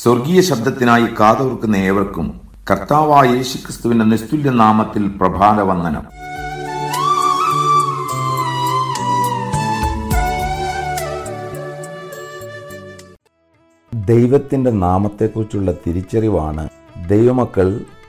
സ്വർഗീയ ശബ്ദത്തിനായി കാതോർക്കുന്ന ഏവർക്കും കർത്താവായ യേശുക്രിസ്തുവിന്റെ നിസ്തുല്യ നാമത്തിൽ പ്രഭാത വന്ദനം ദൈവത്തിന്റെ നാമത്തെക്കുറിച്ചുള്ള തിരിച്ചറിവാണ് ദൈവമക്കൾ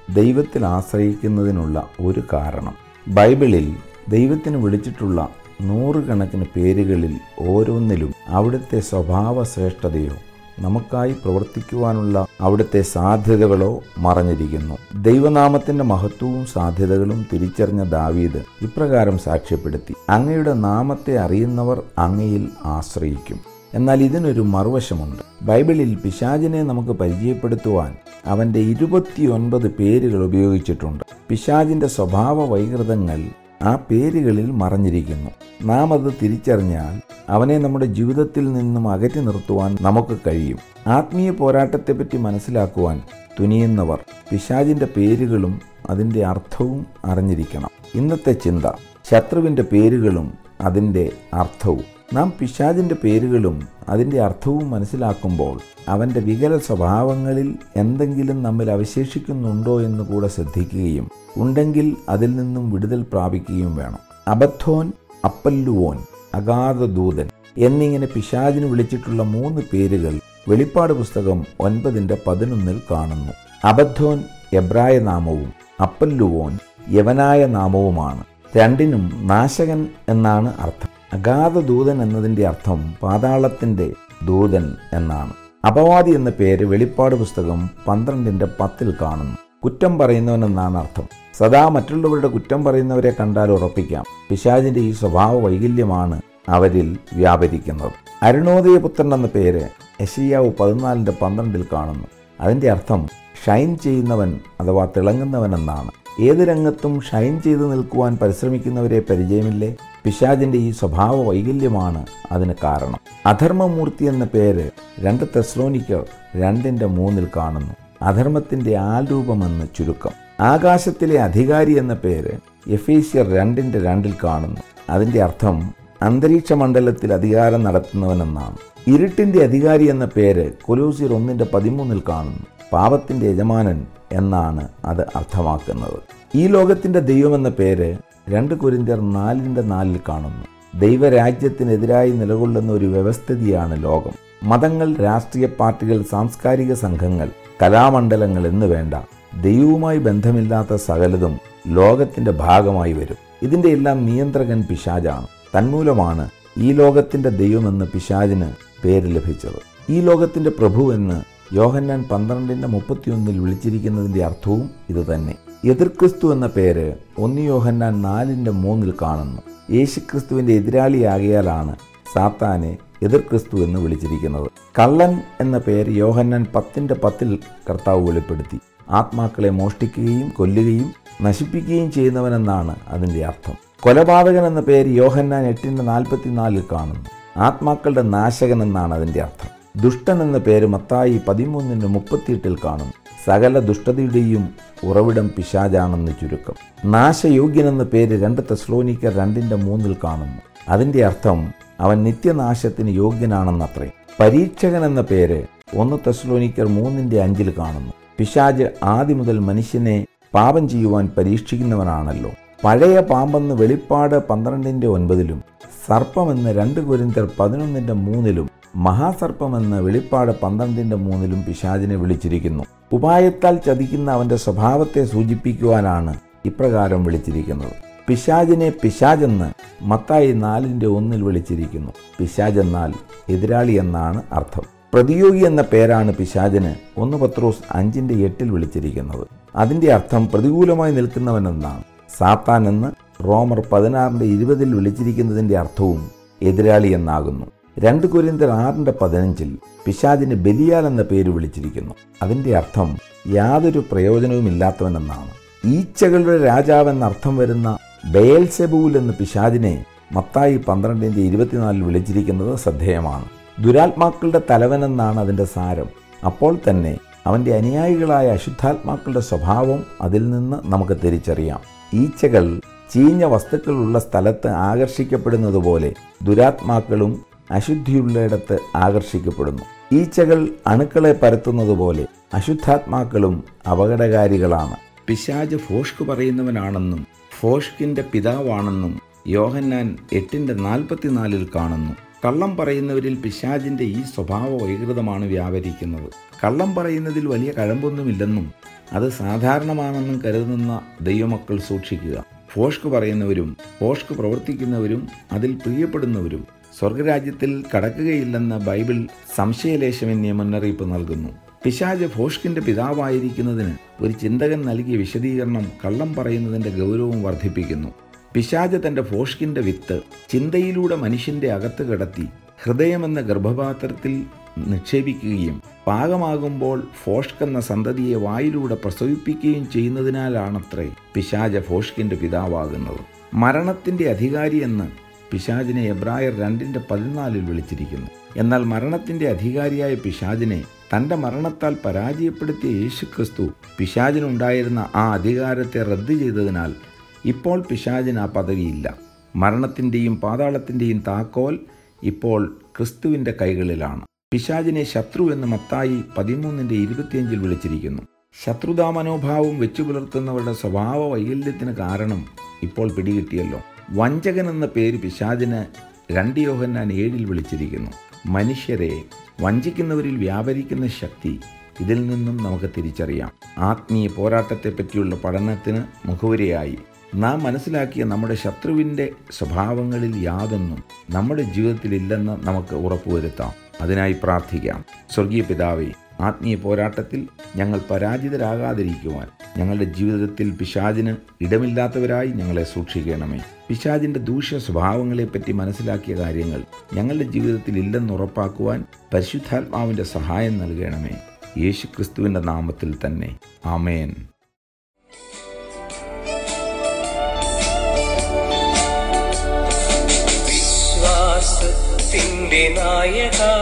ദൈവത്തിൽ ആശ്രയിക്കുന്നതിനുള്ള ഒരു കാരണം. ബൈബിളിൽ ദൈവത്തിന് വിളിച്ചിട്ടുള്ള നൂറുകണക്കിന് പേരുകളിൽ ഓരോന്നിലും അവിടുത്തെ സ്വഭാവ ശ്രേഷ്ഠതയോ നമുക്കായി പ്രവർത്തിക്കുവാനുള്ള അവിടുത്തെ സാധ്യതകളോ മറഞ്ഞിരിക്കുന്നു. ദൈവനാമത്തിന്റെ മഹത്വവും സാധ്യതകളും തിരിച്ചറിഞ്ഞ ദാവീദ് ഇപ്രകാരം സാക്ഷ്യപ്പെടുത്തി അങ്ങയുടെ നാമത്തെ അറിയുന്നവർ അങ്ങയിൽ ആശ്രയിക്കും. എന്നാൽ ഇതിനൊരു മറുവശമുണ്ട്. ബൈബിളിൽ പിശാചിനെ നമുക്ക് പരിചയപ്പെടുത്തുവാൻ അവന്റെ ഇരുപത്തിയൊൻപത് പേരുകൾ ഉപയോഗിച്ചിട്ടുണ്ട്. പിശാചിന്റെ സ്വഭാവ വൈകൃതങ്ങൾ ആ പേരുകളിൽ മറഞ്ഞിരിക്കുന്നു. നാം അത് തിരിച്ചറിഞ്ഞാൽ അവനെ നമ്മുടെ ജീവിതത്തിൽ നിന്നും അകറ്റി നിർത്തുവാൻ നമുക്ക് കഴിയും. ആത്മീയ പോരാട്ടത്തെപ്പറ്റി മനസ്സിലാക്കുവാൻ തുനിയുന്നവർ പിശാചിന്റെ പേരുകളും അതിന്റെ അർത്ഥവും അറിഞ്ഞിരിക്കണം. ഇന്നത്തെ ചിന്ത ശത്രുവിന്റെ പേരുകളും അതിന്റെ അർത്ഥവും. നാം പിശാദിന്റെ പേരുകളും അതിന്റെ അർത്ഥവും മനസ്സിലാക്കുമ്പോൾ അവന്റെ വികല സ്വഭാവങ്ങളിൽ എന്തെങ്കിലും നമ്മിൽ അവശേഷിക്കുന്നുണ്ടോ എന്ന് കൂടെ ശ്രദ്ധിക്കുകയും ഉണ്ടെങ്കിൽ അതിൽ നിന്നും വിടുതൽ പ്രാപിക്കുകയും വേണം. അബദ്ധോൻ അപ്പല്ലുവോൻ അഗാധദൂതൻ എന്നിങ്ങനെ പിശാജിന് വിളിച്ചിട്ടുള്ള മൂന്ന് പേരുകൾ വെളിപ്പാട് പുസ്തകം ഒൻപതിന്റെ പതിനൊന്നിൽ കാണുന്നു. അബദ്ധോൻ എബ്രായ നാമവും അപ്പല്ലുവോൻ യവനായ നാമവുമാണ്. രണ്ടിനും നാശകൻ എന്നാണ് അർത്ഥം. അഗാധ ദൂതൻ എന്നതിന്റെ അർത്ഥം പാതാളത്തിന്റെ ദൂതൻ എന്നാണ്. അപവാദി എന്ന പേര് വെളിപ്പാട് പുസ്തകം പന്ത്രണ്ടിന്റെ പത്തിൽ കാണുന്നു. കുറ്റം പറയുന്നവൻ എന്നാണ് അർത്ഥം. സദാ മറ്റുള്ളവരുടെ കുറ്റം പറയുന്നവരെ കണ്ടാൽ ഉറപ്പിക്കാം. പിശാജിന്റെ ഈ സ്വഭാവ വൈകല്യമാണ് അവരിൽ വ്യാപരിക്കുന്നത്. അരുണോദയപുത്രൻ എന്ന പേര് യശയ്യാവ് പതിനാലിന്റെ പന്ത്രണ്ടിൽ കാണുന്നു. അതിന്റെ അർത്ഥം ഷൈൻ ചെയ്യുന്നവൻ അഥവാ തിളങ്ങുന്നവൻ എന്നാണ്. ഏത് രംഗത്തും ഷൈൻ ചെയ്തു നിൽക്കുവാൻ പരിശ്രമിക്കുന്നവരെ പരിചയമില്ലേ? പിശാജിന്റെ ഈ സ്വഭാവ വൈകല്യമാണ് അതിന് കാരണം. അധർമ്മമൂർത്തി എന്ന പേര് രണ്ട് തെസ്ലോനിക്കർ രണ്ടിന്റെ മൂന്നിൽ കാണുന്നു. അധർമ്മത്തിന്റെ ആൽരൂപമെന്ന് ചുരുക്കം. ആകാശത്തിലെ അധികാരി എന്ന പേര് എഫേസ്യർ രണ്ടിന്റെ രണ്ടിൽ കാണുന്നു. അതിന്റെ അർത്ഥം അന്തരീക്ഷ മണ്ഡലത്തിൽ അധികാരം നടത്തുന്നവനെന്നാണ്. ഇരുട്ടിന്റെ അധികാരി എന്ന പേര് കൊലൂസിയർ ഒന്നിന്റെ പതിമൂന്നിൽ കാണുന്നു. പാപത്തിന്റെ യജമാനൻ എന്നാണ് അത് അർത്ഥമാക്കുന്നത്. ഈ ലോകത്തിന്റെ ദൈവമെന്ന പേര് രണ്ട് കുരിന്തിയർ നാലിന്റെ നാലിൽ കാണുന്നു. ദൈവരാജ്യത്തിനെതിരായി നിലകൊള്ളുന്ന ഒരു വ്യവസ്ഥിതിയാണ് ലോകം. മതങ്ങൾ രാഷ്ട്രീയ പാർട്ടികൾ സാംസ്കാരിക സംഘങ്ങൾ കലാമണ്ഡലങ്ങൾ എന്ന് വേണ്ട ദൈവവുമായി ബന്ധമില്ലാത്ത സകലതും ലോകത്തിന്റെ ഭാഗമായി വരും. ഇതിന്റെ എല്ലാം നിയന്ത്രകൻ പിശാജാണ് തന്മൂലമാണ് ഈ ലോകത്തിന്റെ ദൈവമെന്ന് പിശാജിന് പേര് ലഭിച്ചത്. ഈ ലോകത്തിന്റെ പ്രഭു എന്ന് യോഹന്നാൻ പന്ത്രണ്ടിന്റെ മുപ്പത്തിയൊന്നിൽ വിളിച്ചിരിക്കുന്നതിന്റെ അർത്ഥവും ഇതുതന്നെ. എതിർക്രിസ്തു എന്ന പേര് ഒന്ന് യോഹന്നാൻ നാലിന്റെ മൂന്നിൽ കാണുന്നു. യേശുക്രിസ്തുവിന്റെ എതിരാളിയാകിയാലാണ് സാത്താനെ എതിർക്രിസ്തു എന്ന് വിളിച്ചിരിക്കുന്നത്. കള്ളൻ എന്ന പേര് യോഹന്നാൻ പത്തിന്റെ പത്തിൽ കർത്താവ് വെളിപ്പെടുത്തി. ആത്മാക്കളെ മോഷ്ടിക്കുകയും കൊല്ലുകയും നശിപ്പിക്കുകയും ചെയ്യുന്നവനെന്നാണ് അതിന്റെ അർത്ഥം. കൊലപാതകൻ എന്ന പേര് യോഹന്നാൻ എട്ടിന്റെ നാൽപ്പത്തിനാലിൽ കാണുന്നു. ആത്മാക്കളുടെ നാശകൻ എന്നാണ് അതിന്റെ അർത്ഥം. ദുഷ്ടൻ എന്ന പേര് മത്തായി പതിമൂന്നിന് മുപ്പത്തിയെട്ടിൽ കാണുന്നു സകല ദുഷ്ടതയുടെയും ഉറവിടം പിശാജാണെന്ന് ചുരുക്കം. നാശയോഗ്യൻ എന്ന പേര് രണ്ട് തെസ്ലോനിക്കർ രണ്ടിന്റെ മൂന്നിൽ കാണുന്നു. അതിന്റെ അർത്ഥം അവൻ നിത്യനാശത്തിന് യോഗ്യനാണെന്നത്രേ. പരീക്ഷകൻ എന്ന പേര് ഒന്ന് തെസ്ലോനിക്കർ മൂന്നിന്റെ അഞ്ചിൽ കാണുന്നു. പിശാജ് ആദ്യം മുതൽ മനുഷ്യനെ പാപം ചെയ്യുവാൻ പരീക്ഷിക്കുന്നവനാണല്ലോ. പഴയ പാമ്പെന്ന് വെളിപ്പാട് പന്ത്രണ്ടിന്റെ ഒൻപതിലും സർപ്പമെന്ന് രണ്ട് കുരിന്തർ പതിനൊന്നിന്റെ മൂന്നിലും മഹാസർപ്പമെന്ന് വെളിപ്പാട് പന്ത്രണ്ടിന്റെ മൂന്നിലും പിശാചിനെ വിളിച്ചിരിക്കുന്നു. ഉപായത്താൽ ചതിക്കുന്ന അവന്റെ സ്വഭാവത്തെ സൂചിപ്പിക്കുവാനാണ് ഇപ്രകാരം വിളിച്ചിരിക്കുന്നത്. പിശാജിനെ പിശാജെന്ന് മത്തായി നാലിന്റെ ഒന്നിൽ വിളിച്ചിരിക്കുന്നു. പിശാജ് എന്നാൽ എതിരാളി എന്നാണ് അർത്ഥം. പ്രതിയോഗി എന്ന പേരാണ് പിശാചിന് ഒന്ന് പത്രോസ് അഞ്ചിന്റെ എട്ടിൽ വിളിച്ചിരിക്കുന്നത്. അതിന്റെ അർത്ഥം പ്രതികൂലമായി നിൽക്കുന്നവൻ എന്നാണ്. സാത്താൻ എന്ന് റോമർ പതിനാറിന്റെ ഇരുപതിൽ വിളിച്ചിരിക്കുന്നതിന്റെ അർത്ഥവും എതിരാളി എന്നാകുന്നു. രണ്ട് കുരിന്തർ ആറിന്റെ പതിനഞ്ചിൽ പിശാദിന് ബലിയാൽ എന്ന പേര് വിളിച്ചിരിക്കുന്നു. അതിന്റെ അർത്ഥം യാതൊരു പ്രയോജനവുമില്ലാത്തവനെന്നാണ്. ഈച്ചകളുടെ രാജാവ് എന്നർത്ഥം വരുന്ന ബേൽസെബൂൽ എന്ന പിശാദിനെ മത്തായി പന്ത്രണ്ടിന്റെ ഇരുപത്തിനാലിൽ വിളിച്ചിരിക്കുന്നത് ശ്രദ്ധേയമാണ്. ദുരാത്മാക്കളുടെ തലവനെന്നാണ് അതിന്റെ സാരം. അപ്പോൾ തന്നെ അവന്റെ അനുയായികളായ അശുദ്ധാത്മാക്കളുടെ സ്വഭാവം അതിൽ നിന്ന് നമുക്ക് തിരിച്ചറിയാം. ഈച്ചകൾ ചീഞ്ഞ വസ്തുക്കളുള്ള സ്ഥലത്ത് ആകർഷിക്കപ്പെടുന്നത് പോലെ ദുരാത്മാക്കളും അശുദ്ധിയുള്ളയിടത്ത് ആകർഷിക്കപ്പെടുന്നു. ഈച്ചകൾ അണുക്കളെ പരത്തുന്നതുപോലെ അശുദ്ധാത്മാക്കളും അപകടകാരികളാണ്. പിശാജ് ഫോഷ്ക് പറയുന്നവനാണെന്നും ഫോഷ്കിന്റെ പിതാവാണെന്നും യോഹന്നാൻ എട്ടിന്റെ നാൽപ്പത്തിനാലിൽ കാണുന്നു. കള്ളം പറയുന്നവരിൽ പിശാജിന്റെ ഈ സ്വഭാവ വൈകൃതമാണ് വ്യാപരിക്കുന്നത്. കള്ളം പറയുന്നതിൽ വലിയ കഴമ്പൊന്നുമില്ലെന്നും അത് സാധാരണമാണെന്നും കരുതുന്ന ദൈവമക്കൾ സൂക്ഷിക്കുക. ഫോഷ്ക് പറയുന്നവരും ഫോഷ്ക് പ്രവർത്തിക്കുന്നവരും അതിൽ പ്രിയപ്പെടുന്നവരും സ്വർഗരാജ്യത്തിൽ കടക്കുകയില്ലെന്ന് ബൈബിൾ സംശയലേശമെന്നിയ മുന്നറിയിപ്പ് നൽകുന്നു. പിശാജ് ഫോഷ്കിന്റെ പിതാവായിരിക്കുന്നതിന് ഒരു ചിന്തകൻ നൽകിയ വിശദീകരണം കള്ളം പറയുന്നതിന്റെ ഗൗരവം വർദ്ധിപ്പിക്കുന്നു. പിശാജ് തന്റെ ഫോഷ്കിന്റെ വിത്ത് ചിന്തയിലൂടെ മനുഷ്യന്റെ അകത്ത് കിടത്തി ഹൃദയമെന്ന ഗർഭപാത്രത്തിൽ നിക്ഷേപിക്കുകയും പാകമാകുമ്പോൾ ഫോഷ്ക് എന്ന സന്തതിയെ വായിലൂടെ പ്രസവിപ്പിക്കുകയും ചെയ്യുന്നതിനാലാണത്രേ പിശാജ ഫോഷ്കിന്റെ പിതാവാകുന്നത്. മരണത്തിന്റെ അധികാരി എന്ന് പിശാജിനെ എബ്രായർ രണ്ടിന്റെ പതിനാലിൽ വിളിച്ചിരിക്കുന്നു. എന്നാൽ മരണത്തിന്റെ അധികാരിയായ പിശാജിനെ തന്റെ മരണത്താൽ പരാജയപ്പെടുത്തിയ യേശുക്രിസ്തു പിശാജിനുണ്ടായിരുന്ന ആ അധികാരത്തെ റദ്ദ് ചെയ്തതിനാൽ ഇപ്പോൾ പിശാജിന് ആ പദവിയില്ല. മരണത്തിന്റെയും പാതാളത്തിന്റെയും താക്കോൽ ഇപ്പോൾ ക്രിസ്തുവിന്റെ കൈകളിലാണ്. പിശാജിനെ ശത്രു എന്ന് മത്തായി പതിമൂന്നിന്റെ ഇരുപത്തിയഞ്ചിൽ വിളിച്ചിരിക്കുന്നു. ശത്രുതാ മനോഭാവം വെച്ചു പുലർത്തുന്നവരുടെ സ്വഭാവ വൈകല്യത്തിന് കാരണം ഇപ്പോൾ പിടികിട്ടിയല്ലോ. വഞ്ചകൻ എന്ന പേര് പിശാചിന് രണ്ട് യോഹന്നാൻ ഏഴിൽ വിളിച്ചിരിക്കുന്നു. മനുഷ്യരെ വഞ്ചിക്കുന്നവരിൽ വ്യാപരിക്കുന്ന ശക്തി ഇതിൽ നിന്നും നമുക്ക് തിരിച്ചറിയാം. ആത്മീയ പോരാട്ടത്തെപ്പറ്റിയുള്ള പഠനത്തിന് മുഖവരിയായി. നാം മനസ്സിലാക്കിയ നമ്മുടെ ശത്രുവിന്റെ സ്വഭാവങ്ങളിൽ യാതൊന്നും നമ്മുടെ ജീവിതത്തിലില്ലെന്ന് നമുക്ക് ഉറപ്പുവരുത്താം. അതിനായി പ്രാർത്ഥിക്കാം. സ്വർഗീയ പിതാവേ ആത്മീയ പോരാട്ടത്തിൽ ഞങ്ങൾ പരാജിതരാകാതിരിക്കുവാൻ ഞങ്ങളുടെ ജീവിതത്തിൽ പിശാചിന് ഇടമില്ലാത്തവരായി ഞങ്ങളെ സൂക്ഷിക്കണമേ. പിശാചിന്റെ ദൂഷ്യ സ്വഭാവങ്ങളെപ്പറ്റി മനസ്സിലാക്കിയ കാര്യങ്ങൾ ഞങ്ങളുടെ ജീവിതത്തിൽ ഇല്ലെന്ന് ഉറപ്പാക്കുവാൻ പരിശുദ്ധാത്മാവിന്റെ സഹായം നൽകണമേ. യേശു ക്രിസ്തുവിന്റെ നാമത്തിൽ തന്നെ. ആമേൻ. വിശ്വാസത്തിന്റെ നായക